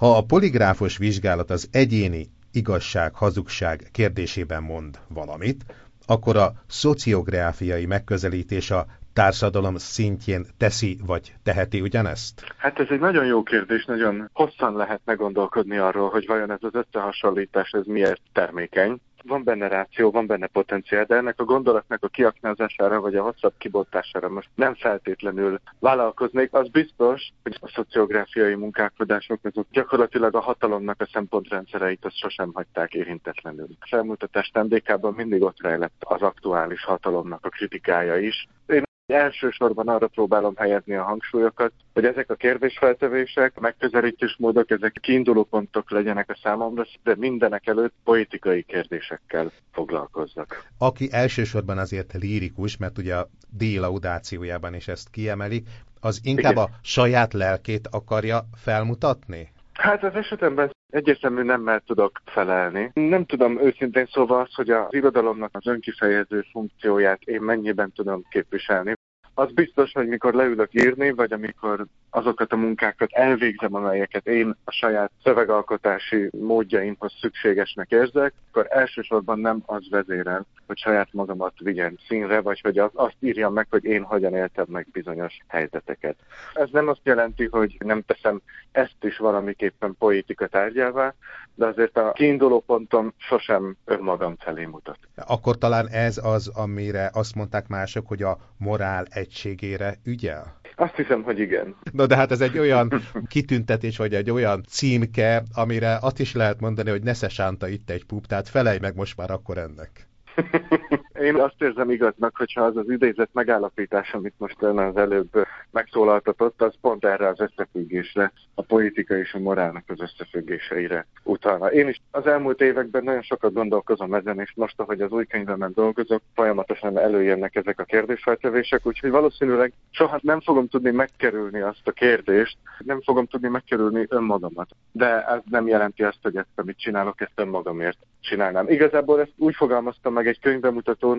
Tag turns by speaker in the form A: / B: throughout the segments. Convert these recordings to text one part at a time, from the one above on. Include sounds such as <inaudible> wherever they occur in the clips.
A: Ha a poligráfos vizsgálat az egyéni igazság, hazugság kérdésében mond valamit, akkor a szociográfiai megközelítés a társadalom szintjén teszi vagy teheti ugyanezt?
B: Hát ez egy nagyon jó kérdés, nagyon hosszan lehetne gondolkodni arról, hogy vajon ez az összehasonlítás ez miért termékeny. Van benne ráció, van benne potenciál, de ennek a gondolatnak a kiaknázására vagy a hosszabb kibontására most nem feltétlenül vállalkoznék. Az biztos, hogy a szociográfiai munkálkodások azok gyakorlatilag a hatalomnak a szempontrendszereit azt sosem hagyták érintetlenül. A felmutatás mindig ott rejlett az aktuális hatalomnak a kritikája is. Én Elsősorban arra próbálom helyezni a hangsúlyokat, hogy ezek a kérdésfeltevések, a megközelítés módok, ezek kiinduló pontok legyenek a számomra, de mindenek előtt politikai kérdésekkel foglalkoznak.
A: Aki elsősorban azért lírikus, mert ugye a dílaudációjában is ezt kiemeli, az inkább Igen. a saját lelkét akarja felmutatni?
B: Hát az esetemben egyértelmű nemmel tudok felelni. Nem tudom őszintén szóval azt, hogy az irodalomnak az önkifejező funkcióját én mennyiben tudom képviselni. Az biztos, hogy mikor leülök írni, vagy amikor azokat a munkákat elvégzem, amelyeket én a saját szövegalkotási módjaimhoz szükségesnek érzek, akkor elsősorban nem az vezérel, hogy saját magamat vigyen színre, vagy hogy azt írjam meg, hogy én hogyan éltem meg bizonyos helyzeteket. Ez nem azt jelenti, hogy nem teszem ezt is valamiképpen politika tárgyává, de azért a kiinduló pontom sosem önmagam felé mutat.
A: Akkor talán ez az, amire azt mondták mások, hogy a morál egységére ügyel?
B: Azt hiszem, hogy igen.
A: Na de hát ez egy olyan kitüntetés, vagy egy olyan címke, amire azt is lehet mondani, hogy Nesze Sánta itt egy pup, tehát felej meg most már akkor ennek. <laughs>
B: Én azt érzem igaznak, hogyha az az idézett megállapítás, amit most ön az előbb megszólaltatott, az pont erre az összefüggésre, a politika és a morálnak az összefüggéseire utalna. Én is az elmúlt években nagyon sokat gondolkozom ezen, és most, ahogy az új könyvemen dolgozok, folyamatosan előjönnek ezek a kérdésfeltevések, úgyhogy valószínűleg soha nem fogom tudni megkerülni azt a kérdést, nem fogom tudni megkerülni önmagamat. De ez nem jelenti azt, hogy ezt, amit csinálok, ezt önmagamért csinálnám. Igazából ezt úgy fogalmaztam meg egy könyvbemutatón,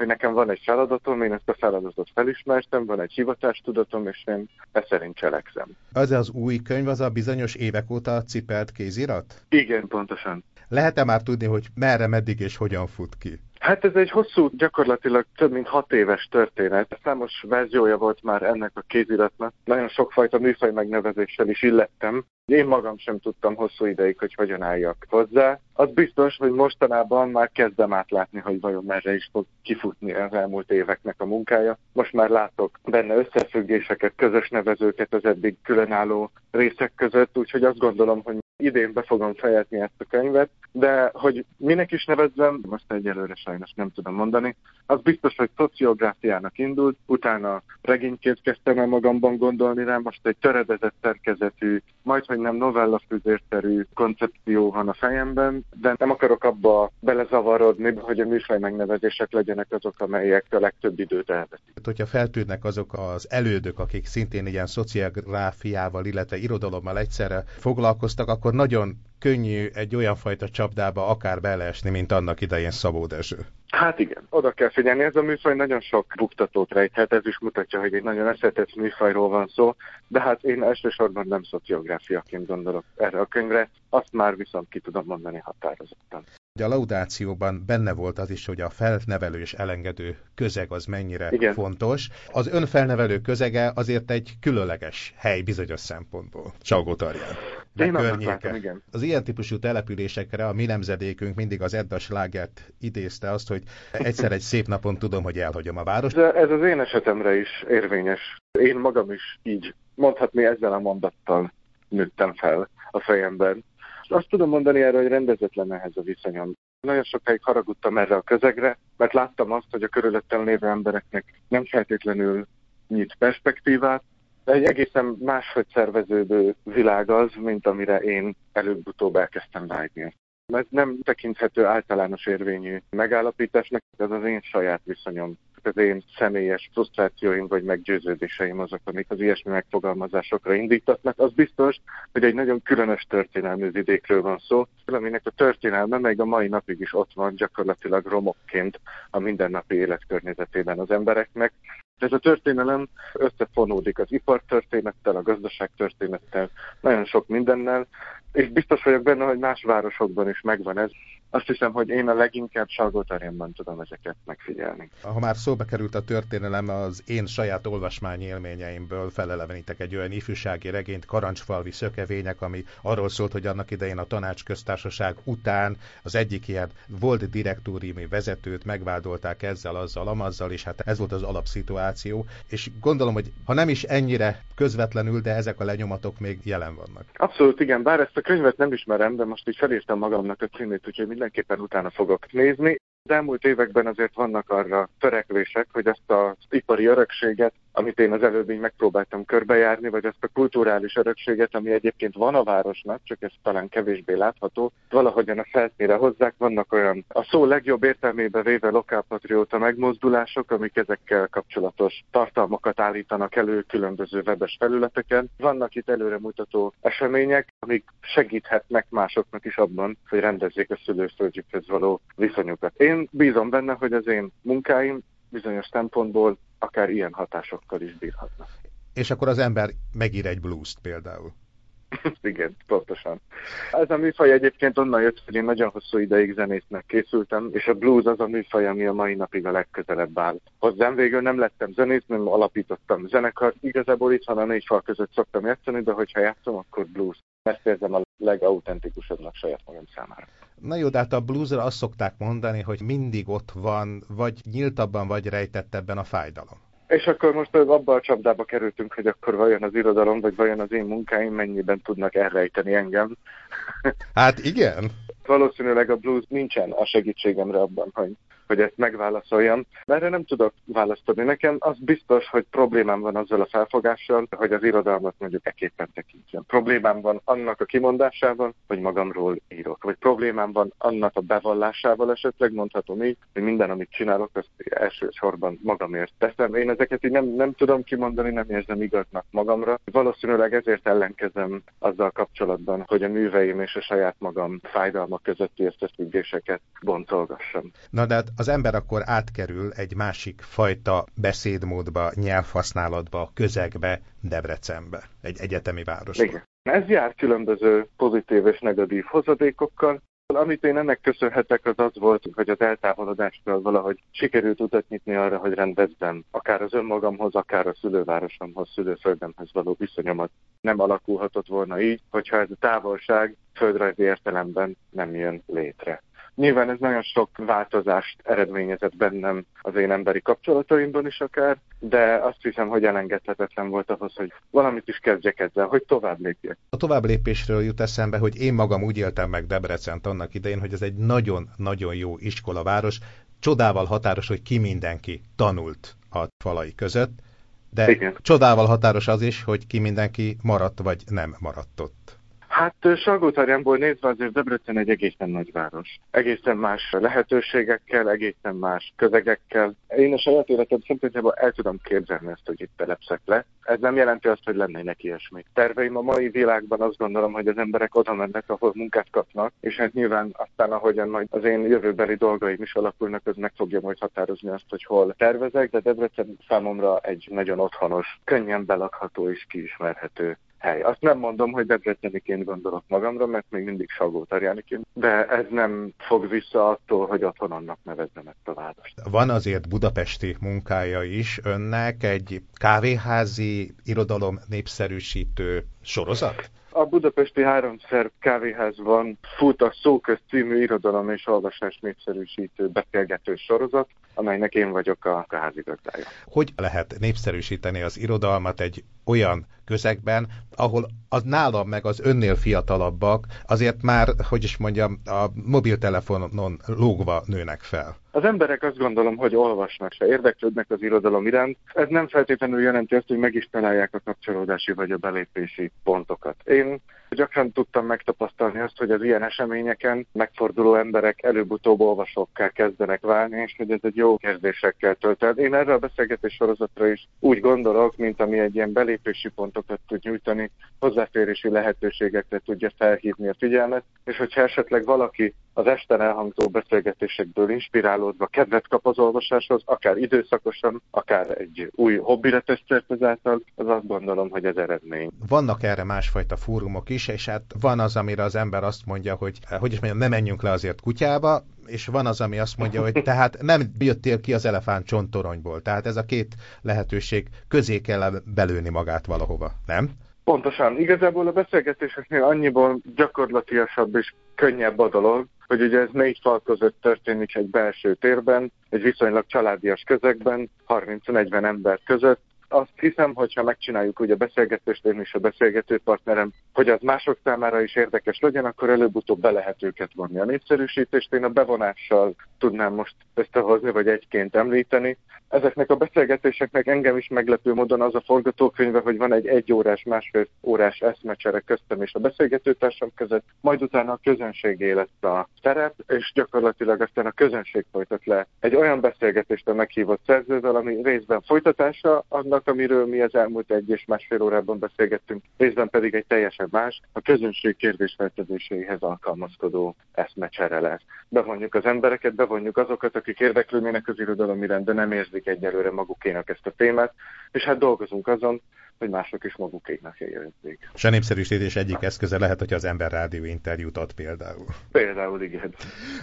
B: hogy nekem van egy feladatom, én ezt a feladatot felismertem, van egy hivatástudatom, és én ezt szerint cselekszem.
A: Az az új könyv, az a bizonyos évek óta cipelt kézirat?
B: Igen, pontosan.
A: Lehet-e már tudni, hogy merre, meddig és hogyan fut ki?
B: Hát ez egy hosszú, gyakorlatilag több mint hat éves történet. Számos verziója volt már ennek a kéziratnak. Nagyon sokfajta műfaj megnevezéssel is illettem. Én magam sem tudtam hosszú ideig, hogy hogyan álljak hozzá. Az biztos, hogy mostanában már kezdem átlátni, hogy vajon merre is fog kifutni az elmúlt éveknek a munkája. Most már látok benne összefüggéseket, közös nevezőket az eddig különálló részek között, úgyhogy azt gondolom, hogy idén be fogom fejezni ezt a könyvet, de hogy minek is nevezzem, most egyelőre sajnos nem tudom mondani. Az biztos, hogy szociográfiának indult, utána regényként kezdtem el magamban gondolni rá, most egy töredezett szerkezetű, majd hogy nem novellafűzérterű koncepció van a fejemben, de nem akarok abba belezavarodni, hogy a műfaj megnevezések legyenek azok, amelyek a legtöbb időt elveszik.
A: Hogyha feltűnnek azok az elődök, akik szintén ilyen szociográfiával, illetve irodalommal egyszerre foglalkoztak, akkor nagyon könnyű egy olyan fajta csapdába akár beleesni, mint annak idején Szabó Dezső.
B: Hát igen, oda kell figyelni, ez a műfaj nagyon sok buktatót rejthet, ez is mutatja, hogy egy nagyon összetett műfajról van szó, de hát én elsősorban nem szociográfiaként gondolok erre a könyvre, azt már viszont ki tudom mondani határozottan.
A: A laudációban benne volt az is, hogy a felnevelő és elengedő közeg az mennyire Igen. fontos. Az önfelnevelő közege azért egy különleges hely bizonyos szempontból. Csalgó Tarján.
B: Én látom, igen.
A: Az ilyen típusú településekre a mi nemzedékünk mindig az Edda Slágert idézte azt, hogy egyszer egy szép napon tudom, hogy elhagyom a várost.
B: Ez, ez az én esetemre is érvényes. Én magam is így mondhatni ezzel a mondattal nőttem fel a fejemben. Azt tudom mondani erre, hogy rendezetlen ehhez a viszonyom. Nagyon sokáig haragudtam erre a közegre, mert láttam azt, hogy a körülöttem lévő embereknek nem feltétlenül nyit perspektívát, egy egészen máshogy szerveződő világ az, mint amire én előbb-utóbb elkezdtem vágyni. Ez nem tekinthető általános érvényű megállapításnak, ez az én saját viszonyom az én személyes frusztrációim vagy meggyőződéseim azok, amik az ilyesmi megfogalmazásokra indítatnak. Az biztos, hogy egy nagyon különös történelmű vidékről van szó, aminek a történelme meg a mai napig is ott van gyakorlatilag romokként a mindennapi életkörnyezetében az embereknek. Ez a történelem összefonódik az ipartörténettel, a gazdaságtörténettel, nagyon sok mindennel, és biztos vagyok benne, hogy más városokban is megvan ez. Azt hiszem, hogy én a leginkább Salgótarjánban tudom ezeket megfigyelni.
A: Ha már szóba került a történelem, az én saját olvasmányi élményeimből felelevenítek egy olyan ifjúsági regényt, Karancsfalvi szökevények, ami arról szólt, hogy annak idején a tanácsköztársaság után az egyik ilyen volt direktóriumi vezetőt megvádolták ezzel, azzal, amazzal, és hát ez volt az alapszituáció, és gondolom, hogy ha nem is ennyire közvetlenül, de ezek a lenyomatok még jelen vannak.
B: Abszolút igen, bár ezt a könyvet nem ismerem, de most így felírtam magamnak a címét, úgyhogy mindenképpen utána fogok nézni. Az elmúlt években azért vannak arra törekvések, hogy ezt az ipari örökséget, amit én az előbb így megpróbáltam körbejárni, vagy ezt a kulturális örökséget, ami egyébként van a városnak, csak ez talán kevésbé látható, valahogyan a feltére hozzák. Vannak olyan a szó legjobb értelmébe véve lokálpatrióta megmozdulások, amik ezekkel kapcsolatos tartalmakat állítanak elő különböző webes felületeken. Vannak itt előremutató események, amik segíthetnek másoknak is abban, hogy rendezzék a szülőföldjükhez való viszonyukat. Én bízom benne, hogy az én munkáim bizonyos szempontból akár ilyen hatásokkal is bírhatnak.
A: És akkor az ember megír egy blues például. <laughs>
B: Igen, pontosan. Ez a műfaj egyébként onnan jött, hogy én nagyon hosszú ideig zenésznek készültem, és a blues az a műfaj, ami a mai napig a legközelebb áll. Hozzám végül nem lettem zenész, nem alapítottam zenekar. Igazából itt van a négy fal között szoktam játszani, de hogyha játszom, akkor blues. Ezt érzem a legautentikusabbnak saját magam számára.
A: Na jó, de hát a bluesra azt szokták mondani, hogy mindig ott van, vagy nyíltabban, vagy rejtettebben a fájdalom.
B: És akkor most abba a csapdába kerültünk, hogy akkor vajon az irodalom, vagy vajon az én munkáim mennyiben tudnak elrejteni engem.
A: Hát igen.
B: Valószínűleg a blues nincsen a segítségemre abban, hogy hogy ezt megválaszoljam. Erre nem tudok választani. Nekem az biztos, hogy problémám van azzal a felfogással, hogy az irodalmat mondjuk eképpen tekintjem. Problémám van annak a kimondásával, hogy magamról írok. Vagy problémám van annak a bevallásával esetleg, mondhatom így, hogy minden, amit csinálok, azt elsősorban magamért teszem. Én ezeket így nem, nem tudom kimondani, nem érzem igaznak magamra. Valószínűleg ezért ellenkezem azzal kapcsolatban, hogy a műveim és a saját magam fájdalmak közötti összefüggéseket boncolgassam.
A: Na de hát az ember akkor átkerül egy másik fajta beszédmódba, nyelvhasználatba, közegbe, Debrecenbe, egy egyetemi városba.
B: Igen. Ez jár különböző pozitív és negatív hozadékokkal. Amit én ennek köszönhetek, az az volt, hogy az eltávolodástól valahogy sikerült utat nyitni arra, hogy rendezzem akár az önmagamhoz, akár a szülővárosomhoz, szülőföldemhez való viszonyomat. Nem alakulhatott volna így, hogyha ez a távolság földrajzi értelemben nem jön létre. Nyilván ez nagyon sok változást eredményezett bennem az én emberi kapcsolataimban is akár, de azt hiszem, hogy elengedhetetlen volt ahhoz, hogy valamit is kezdjek ezzel, hogy tovább lépjek.
A: A tovább lépésről jut eszembe, hogy én magam úgy éltem meg Debrecent annak idején, hogy ez egy nagyon-nagyon jó iskolaváros, csodával határos, hogy ki mindenki tanult a falai között, de Igen. csodával határos az is, hogy ki mindenki maradt vagy nem maradt ott.
B: Hát Salgótarjánból nézve azért Debrecen egy egészen nagy város. Egészen más lehetőségekkel, egészen más közegekkel. Én a saját életem szempontjából el tudom képzelni ezt, hogy itt telepszek le. Ez nem jelenti azt, hogy lenne neki ilyesmi. Terveim a mai világban azt gondolom, hogy az emberek oda mennek, ahol munkát kapnak, és hát nyilván aztán, ahogyan majd az én jövőbeli dolgaim is alakulnak, az meg fogja majd határozni azt, hogy hol tervezek, de Debrecen számomra egy nagyon otthonos, könnyen belakható és kiismerhető hely. Azt nem mondom, hogy debreceniként gondolok magamra, mert még mindig Salgótarjániként, de ez nem fog vissza attól, hogy otthon annak nevezzem ezt a várost.
A: Van azért budapesti munkája is önnek egy kávéházi irodalom népszerűsítő sorozat?
B: A budapesti háromszer kávéházban fut a Szóköz című irodalom és olvasás népszerűsítő beszélgető sorozat, amelynek én vagyok a házigazdája.
A: Hogy lehet népszerűsíteni az irodalmat egy olyan közegben, ahol az nálam meg az önnél fiatalabbak azért már, hogy is mondjam, a mobiltelefonon lógva nőnek fel.
B: Az emberek azt gondolom, hogy olvasnak se, érdeklődnek az irodalom iránt. Ez nem feltétlenül jelenti azt, hogy meg is találják a kapcsolódási vagy a belépési pontokat. Én Gyakran tudtam megtapasztalni azt, hogy az ilyen eseményeken megforduló emberek előbb-utóbb olvasókká kezdenek válni, és hogy ez egy jó kérdésekkel tölt el. Én erre a beszélgetés sorozatra is úgy gondolok, mint ami egy ilyen belépési pontokat tud nyújtani, hozzáférési lehetőségekre tudja felhívni a figyelmet, és hogyha esetleg valaki az este elhangzó beszélgetésekből inspirálódva kedvet kap az olvasáshoz, akár időszakosan, akár egy új hobbire tesztelt ezáltal, az azt gondolom, hogy ez eredmény.
A: Vannak erre másfajta fórumok is, és hát van az, amire az ember azt mondja, hogy hogy is mondjam, ne menjünk le azért kutyába, és van az, ami azt mondja, hogy tehát nem jöttél ki az elefánt csontoronyból. Tehát ez a két lehetőség közé kell belőni magát valahova, nem?
B: Pontosan. Igazából a beszélgetéseknél annyiból gyakorlatilasabb és könnyebb a dolog, hogy ugye ez négy fal között történik egy belső térben, egy viszonylag családias közegben, 30-40 ember között, azt hiszem, hogyha megcsináljuk úgy a beszélgetést, én is a beszélgető partnerem, hogy az mások számára is érdekes legyen, akkor előbb-utóbb be lehet őket vonni. A népszerűsítést én a bevonással tudnám most összehozni, vagy egyként említeni. Ezeknek a beszélgetéseknek engem is meglepő módon az a forgatókönyve, hogy van egy egy órás, másfél órás eszmecsere köztem és a beszélgetőtársam között, majd utána a közönség lesz a terep, és gyakorlatilag aztán a közönség folytat le egy olyan beszélgetést a meghívott szerzővel, ami részben folytatása annak, amiről mi az elmúlt egy és másfél órában beszélgettünk, részben pedig egy teljesen más, a közönség kérdésfeltezéséhez alkalmazkodó eszmecsere lesz. Bevonjuk az embereket, bevonjuk azokat, akik érdeklődnének az irodalom iránt, de nem érzik egyelőre magukénak ezt a témát, és hát dolgozunk azon, hogy mások is magukéknak érezzék.
A: És a népszerűsítés egyik eszköze lehet, hogy az ember rádió interjút ad például.
B: Például, igen.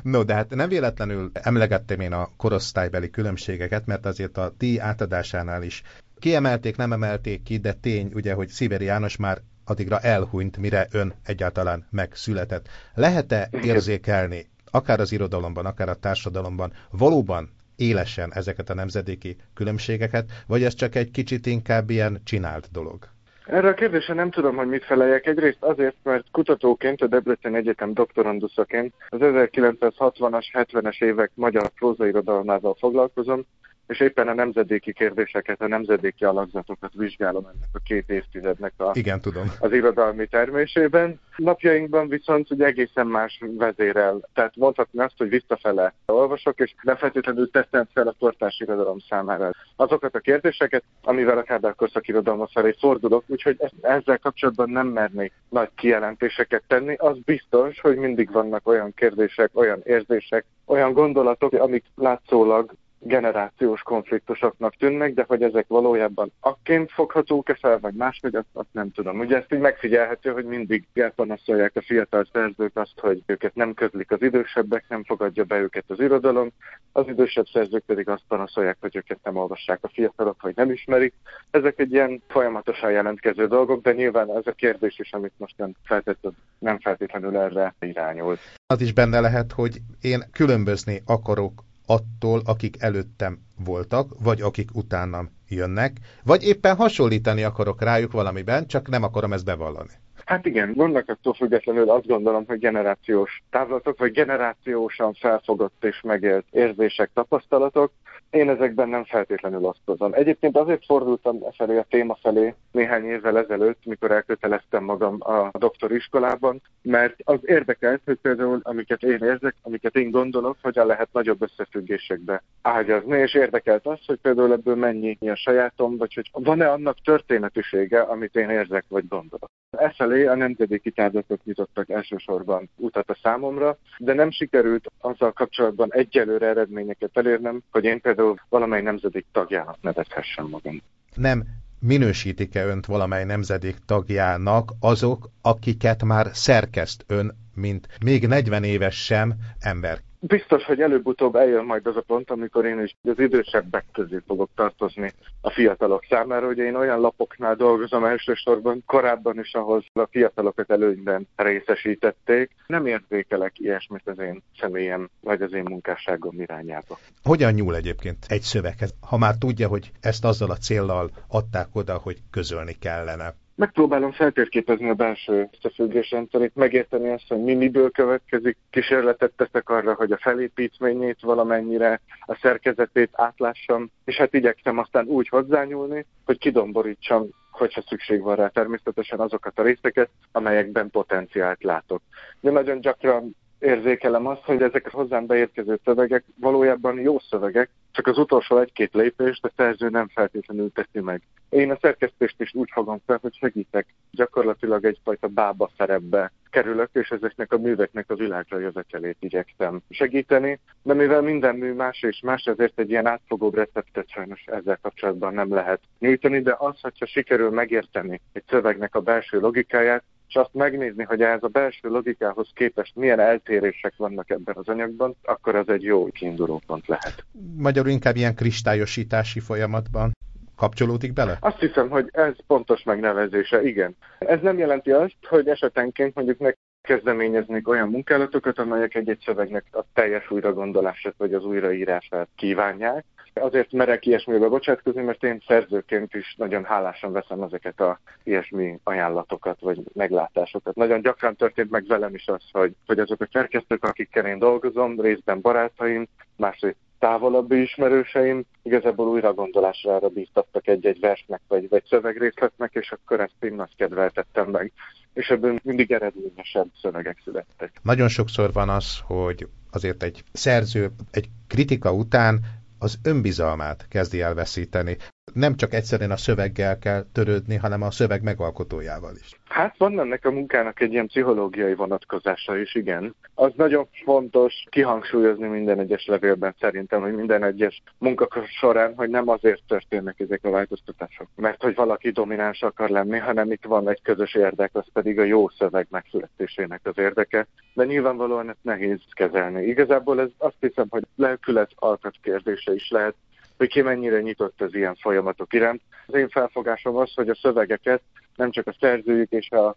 A: No, de hát nem véletlenül emlegettem én a korosztálybeli különbségeket, mert azért a ti átadásánál is kiemelték, nem emelték ki, de tény, ugye, hogy Sziberi János már addigra elhunyt, mire ön egyáltalán megszületett. Lehet-e érzékelni, akár az irodalomban, akár a társadalomban valóban élesen ezeket a nemzedéki különbségeket, vagy ez csak egy kicsit inkább ilyen csinált dolog?
B: Erre a kérdésre nem tudom, hogy mit feleljek. Egyrészt azért, mert kutatóként, a Debrecen Egyetem doktoranduszaként az 1960-as, 70-es évek magyar prózairodalmával foglalkozom, és éppen a nemzedéki kérdéseket, a nemzedéki alakzatokat vizsgálom ennek a két évtizednek a,
A: Igen, tudom.
B: az irodalmi termésében. Napjainkban viszont ugye egészen más vezérel. Tehát mondhatni azt, hogy visszafele olvasok, és nem feltétlenül teszem fel a kortárs irodalom számára azokat a kérdéseket, amivel a Kádár korszak irodalma felé fordulok, úgyhogy ezzel kapcsolatban nem mernék nagy kijelentéseket tenni. Az biztos, hogy mindig vannak olyan kérdések, olyan érzések, olyan gondolatok, amik látszólag generációs konfliktusoknak tűnnek, de hogy ezek valójában akként foghatók-e fel, vagy máshogy, azt, azt nem tudom. Ugye ezt így megfigyelhető, hogy mindig elpanaszolják a fiatal szerzők azt, hogy őket nem közlik az idősebbek, nem fogadja be őket az irodalom, az idősebb szerzők pedig azt panaszolják, hogy őket nem olvassák a fiatalok, vagy nem ismerik. Ezek egy ilyen folyamatosan jelentkező dolgok, de nyilván ez a kérdés is, amit most nem feltétlenül, nem feltétlenül erre irányult.
A: Az is benne lehet, hogy én különbözni akarok attól, akik előttem voltak, vagy akik utánam jönnek, vagy éppen hasonlítani akarok rájuk valamiben, csak nem akarom ezt bevallani.
B: Hát igen, attól függetlenül azt gondolom, hogy generációs távlatok, vagy generációsan felfogott és megélt érzések, tapasztalatok, én ezekben nem feltétlenül osztozom. Egyébként azért fordultam e felé a téma felé néhány évvel ezelőtt, mikor elköteleztem magam a doktoriskolában, mert az érdekelt, hogy például amiket én érzek, amiket én gondolok, hogyan lehet nagyobb összefüggésekbe ágyazni, és érdekelt az, hogy például ebből mennyi a sajátom, vagy hogy van-e annak történetisége, amit én érzek vagy gondolok. E felé a nemzedéki tárgyatok nyitottak elsősorban utat a számomra, de nem sikerült azzal kapcsolatban egyelőre eredményeket elérnem, hogy én például valamely nemzedék tagjának nevezhessem magam.
A: Nem minősítik-e önt valamely nemzedék tagjának azok, akiket már szerkeszt ön, mint még 40 éves sem ember
B: Biztos, hogy előbb-utóbb eljön majd az a pont, amikor én is az idősebbek közé fogok tartozni a fiatalok számára. Ugye én olyan lapoknál dolgozom elsősorban korábban is, ahhoz a fiatalokat előnyben részesítették. Nem érzékelek ilyesmit az én személyem vagy az én munkásságom irányába.
A: Hogyan nyúl egyébként egy szöveghez, ha már tudja, hogy ezt azzal a céllal adták oda, hogy közölni kellene?
B: Megpróbálom feltérképezni a belső összefüggésrendszerét, megérteni azt, hogy mi miből következik, kísérletet teszek arra, hogy a felépítményét valamennyire, a szerkezetét átlássam, és hát igyekszem aztán úgy hozzányúlni, hogy kidomborítsam hogyha szükség van rá természetesen azokat a részeket, amelyekben potenciált látok. De nagyon gyakran érzékelem azt, hogy ezek a hozzám beérkező szövegek valójában jó szövegek, csak az utolsó egy-két lépést a szerző nem feltétlenül teszi meg. Én a szerkesztést is úgy fogom fel, hogy segítek. Gyakorlatilag egyfajta bába szerepbe kerülök, és ezeknek a műveknek a világra jövetelét igyekszem segíteni, de mivel minden mű más és más, ezért egy ilyen átfogó receptet sajnos ezzel kapcsolatban nem lehet nyújtani, de az, hogyha sikerül megérteni egy szövegnek a belső logikáját, és azt megnézni, hogy ez a belső logikához képest milyen eltérések vannak ebben az anyagban, akkor az egy jó kiinduló pont lehet.
A: Magyarul inkább ilyen kristályosítási folyamatban kapcsolódik bele?
B: Azt hiszem, hogy ez pontos megnevezése, igen. Ez nem jelenti azt, hogy esetenként mondjuk meg kezdeményeznék olyan munkálatokat, amelyek egy-egy szövegnek a teljes újragondolását vagy az újraírását kívánják, Azért merek ilyesmibe bocsátkozni, mert én szerzőként is nagyon hálásan veszem ezeket a ilyesmi ajánlatokat vagy meglátásokat. Nagyon gyakran történt meg velem is az, hogy, hogy azok a szerkesztők, akikkel én dolgozom, részben barátaim, másrészt távolabbi ismerőseim igazából újra gondolásra bíztattak egy-egy versnek vagy, vagy szövegrészletnek, és akkor ezt én nagy kedvel tettem meg. És ebből mindig eredményesebb szövegek születtek.
A: Nagyon sokszor van az, hogy azért egy szerző egy kritika után az önbizalmát kezdi el veszíteni. Nem csak egyszerűen a szöveggel kell törődni, hanem a szöveg megalkotójával is.
B: Hát van ennek a munkának egy ilyen pszichológiai vonatkozása is, igen. Az nagyon fontos kihangsúlyozni minden egyes levélben szerintem, hogy minden egyes munkakör során, hogy nem azért történnek ezek a változtatások, mert hogy valaki domináns akar lenni, hanem itt van egy közös érdek, az pedig a jó szöveg megszületésének az érdeke. De nyilvánvalóan ezt nehéz kezelni. Igazából ez azt hiszem, hogy lelkület alkat kérdése is lehet, hogy ki mennyire nyitott az ilyen folyamatok iránt. Az én felfogásom az, hogy a szövegeket nem csak a szerzőjük és a,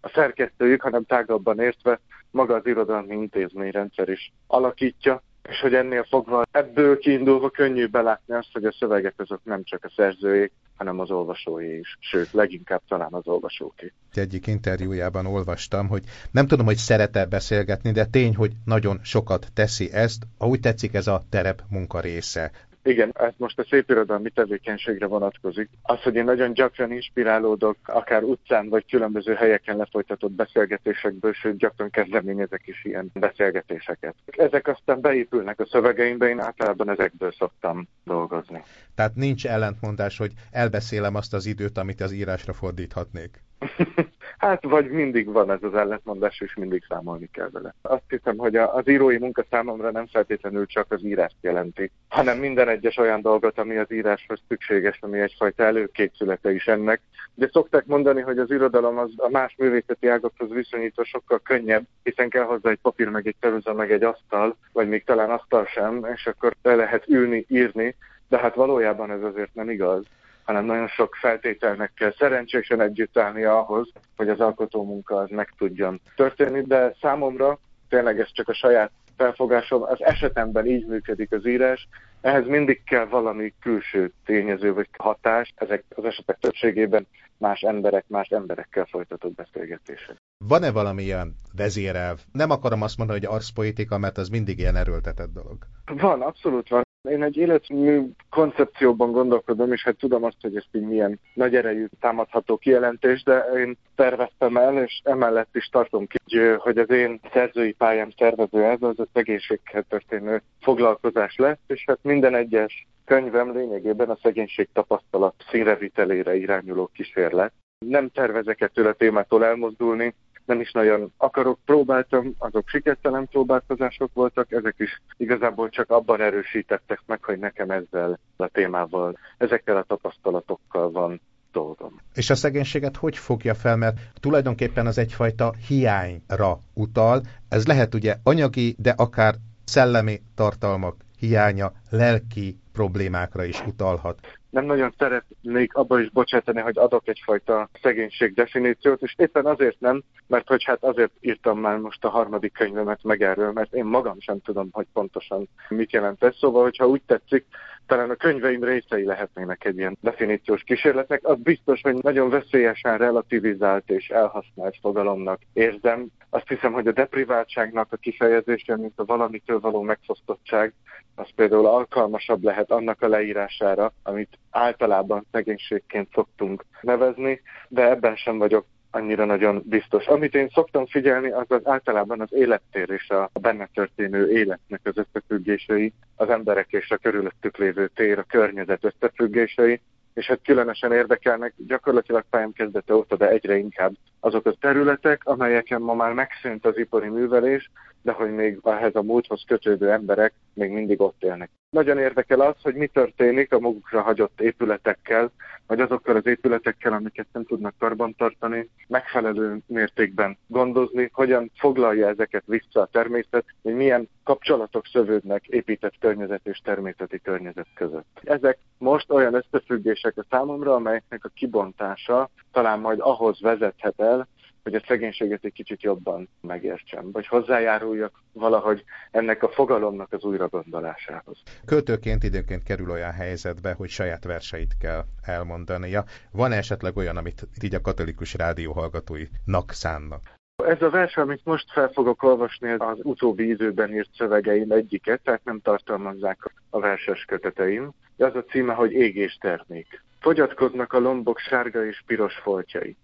B: a szerkesztőjük, hanem tágabban értve maga az irodalmi intézményrendszer is alakítja, és hogy ennél fogva ebből kiindulva könnyű belátni azt, hogy a szövegek azok nem csak a szerzőjék, hanem az olvasói is, sőt, leginkább talán az olvasóké.
A: Egyik interjújában olvastam, hogy nem tudom, hogy szeret-e beszélgetni, de tény, hogy nagyon sokat teszi ezt, ahogy tetszik ez a terep munka része.
B: Igen, ez most a szép irodalmi tevékenységre vonatkozik. Az, hogy én nagyon gyakran inspirálódok, akár utcán vagy különböző helyeken lefolytatott beszélgetésekből, sőt gyakran kezdeményezek is ilyen beszélgetéseket. Ezek aztán beépülnek a szövegeimbe, én általában ezekből szoktam dolgozni.
A: Tehát nincs ellentmondás, hogy elbeszélem azt az időt, amit az írásra fordíthatnék. <laughs>
B: Hát vagy mindig van ez az ellentmondás, és mindig számolni kell vele. Azt hiszem, hogy az írói munka számomra nem feltétlenül csak az írást jelenti, hanem minden egyes olyan dolgot, ami az íráshoz szükséges, ami egyfajta előkészülete is ennek. De szokták mondani, hogy az irodalom az a más művészeti ágakhoz viszonyítva sokkal könnyebb, hiszen kell hozzá egy papír, meg egy ceruza, meg egy asztal, vagy még talán asztal sem, és akkor le lehet ülni, írni, de hát valójában ez azért nem igaz hanem nagyon sok feltételnek kell szerencsésen együtt állni ahhoz, hogy az alkotó munka az meg tudjon történni, de számomra tényleg ez csak a saját felfogásom, az esetemben így működik az írás, ehhez mindig kell valami külső tényező vagy hatás, ezek az esetek többségében más emberek, más emberekkel folytatott beszélgetések.
A: Van-e valamilyen vezérelv? Nem akarom azt mondani, hogy arszpoetika, mert az mindig ilyen erőltetett dolog.
B: Van, abszolút van. Én egy életmű koncepcióban gondolkodom, és hát tudom azt, hogy ez így milyen nagy erejű támadható kijelentés, de én terveztem el, és emellett is tartom ki, hogy az én szerzői pályám szervező ez az a szegénységkel történő foglalkozás lesz, és hát minden egyes könyvem lényegében a szegénység tapasztalat színrevitelére irányuló kísérlet. Nem tervezek ettől a témától elmozdulni, nem is nagyon akarok, próbáltam, azok sikertelen próbálkozások voltak, ezek is igazából csak abban erősítettek meg, hogy nekem ezzel a témával, ezekkel a tapasztalatokkal van dolgom.
A: És a szegénységet hogy fogja fel, mert tulajdonképpen az egyfajta hiányra utal. Ez lehet ugye anyagi, de akár szellemi tartalmak hiánya, lelki problémákra is utalhat
B: nem nagyon szeretnék abba is bocsátani, hogy adok egyfajta szegénység definíciót, és éppen azért nem, mert hogy hát azért írtam már most a harmadik könyvemet meg erről, mert én magam sem tudom, hogy pontosan mit jelent ez. Szóval, hogyha úgy tetszik, talán a könyveim részei lehetnének egy ilyen definíciós kísérletnek. Az biztos, hogy nagyon veszélyesen relativizált és elhasznált fogalomnak érzem, Azt hiszem, hogy a depriváltságnak a kifejezése, mint a valamitől való megfosztottság, az például alkalmasabb lehet annak a leírására, amit általában szegénységként szoktunk nevezni, de ebben sem vagyok annyira nagyon biztos. Amit én szoktam figyelni, az az általában az élettér és a benne történő életnek az összefüggései, az emberek és a körülöttük lévő tér, a környezet összefüggései, és hát különösen érdekelnek gyakorlatilag pályám kezdete óta, de egyre inkább azok a területek, amelyeken ma már megszűnt az ipari művelés, de hogy még ehhez a múlthoz kötődő emberek még mindig ott élnek. Nagyon érdekel az, hogy mi történik a magukra hagyott épületekkel, vagy azokkal az épületekkel, amiket nem tudnak karbantartani, megfelelő mértékben gondozni, hogyan foglalja ezeket vissza a természet, hogy milyen kapcsolatok szövődnek épített környezet és természeti környezet között. Ezek most olyan összefüggések a számomra, amelyeknek a kibontása talán majd ahhoz vezethet el, hogy a szegénységet egy kicsit jobban megértsem, vagy hozzájáruljak valahogy ennek a fogalomnak az újragondolásához.
A: Költőként időnként kerül olyan helyzetbe, hogy saját verseit kell elmondania. Van -e esetleg olyan, amit így a katolikus rádió hallgatóinak szánnak?
B: Ez a vers, amit most fel fogok olvasni, az utóbbi időben írt szövegeim egyiket, tehát nem tartalmazzák a verses köteteim. De az a címe, hogy Égés termék. Fogyatkoznak a lombok sárga és piros foltjai.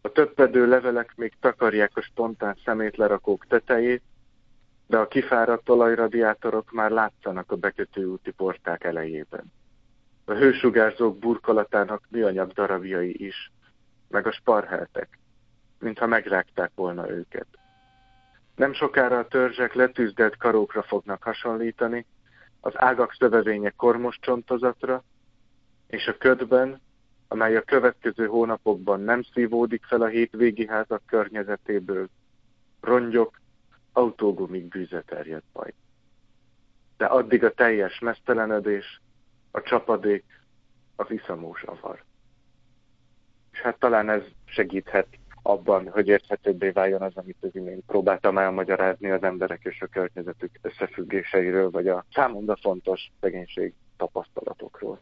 B: A töppedő levelek még takarják a spontán szemétlerakók tetejét, de a kifáradt olajradiátorok már látszanak a bekötő úti porták elejében. A hősugárzók burkolatának műanyag darabjai is, meg a sparheltek, mintha megrágták volna őket. Nem sokára a törzsek letűzdelt karókra fognak hasonlítani, az ágak szövevénye kormos csontozatra, és a ködben amely a következő hónapokban nem szívódik fel a hétvégi házak környezetéből, rongyok, autógumik bűze terjed majd. De addig a teljes mesztelenedés, a csapadék, az iszamós avar. És hát talán ez segíthet abban, hogy érthetőbbé váljon az, amit az imént próbáltam elmagyarázni az emberek és a környezetük összefüggéseiről, vagy a számomra fontos szegénység tapasztalatokról.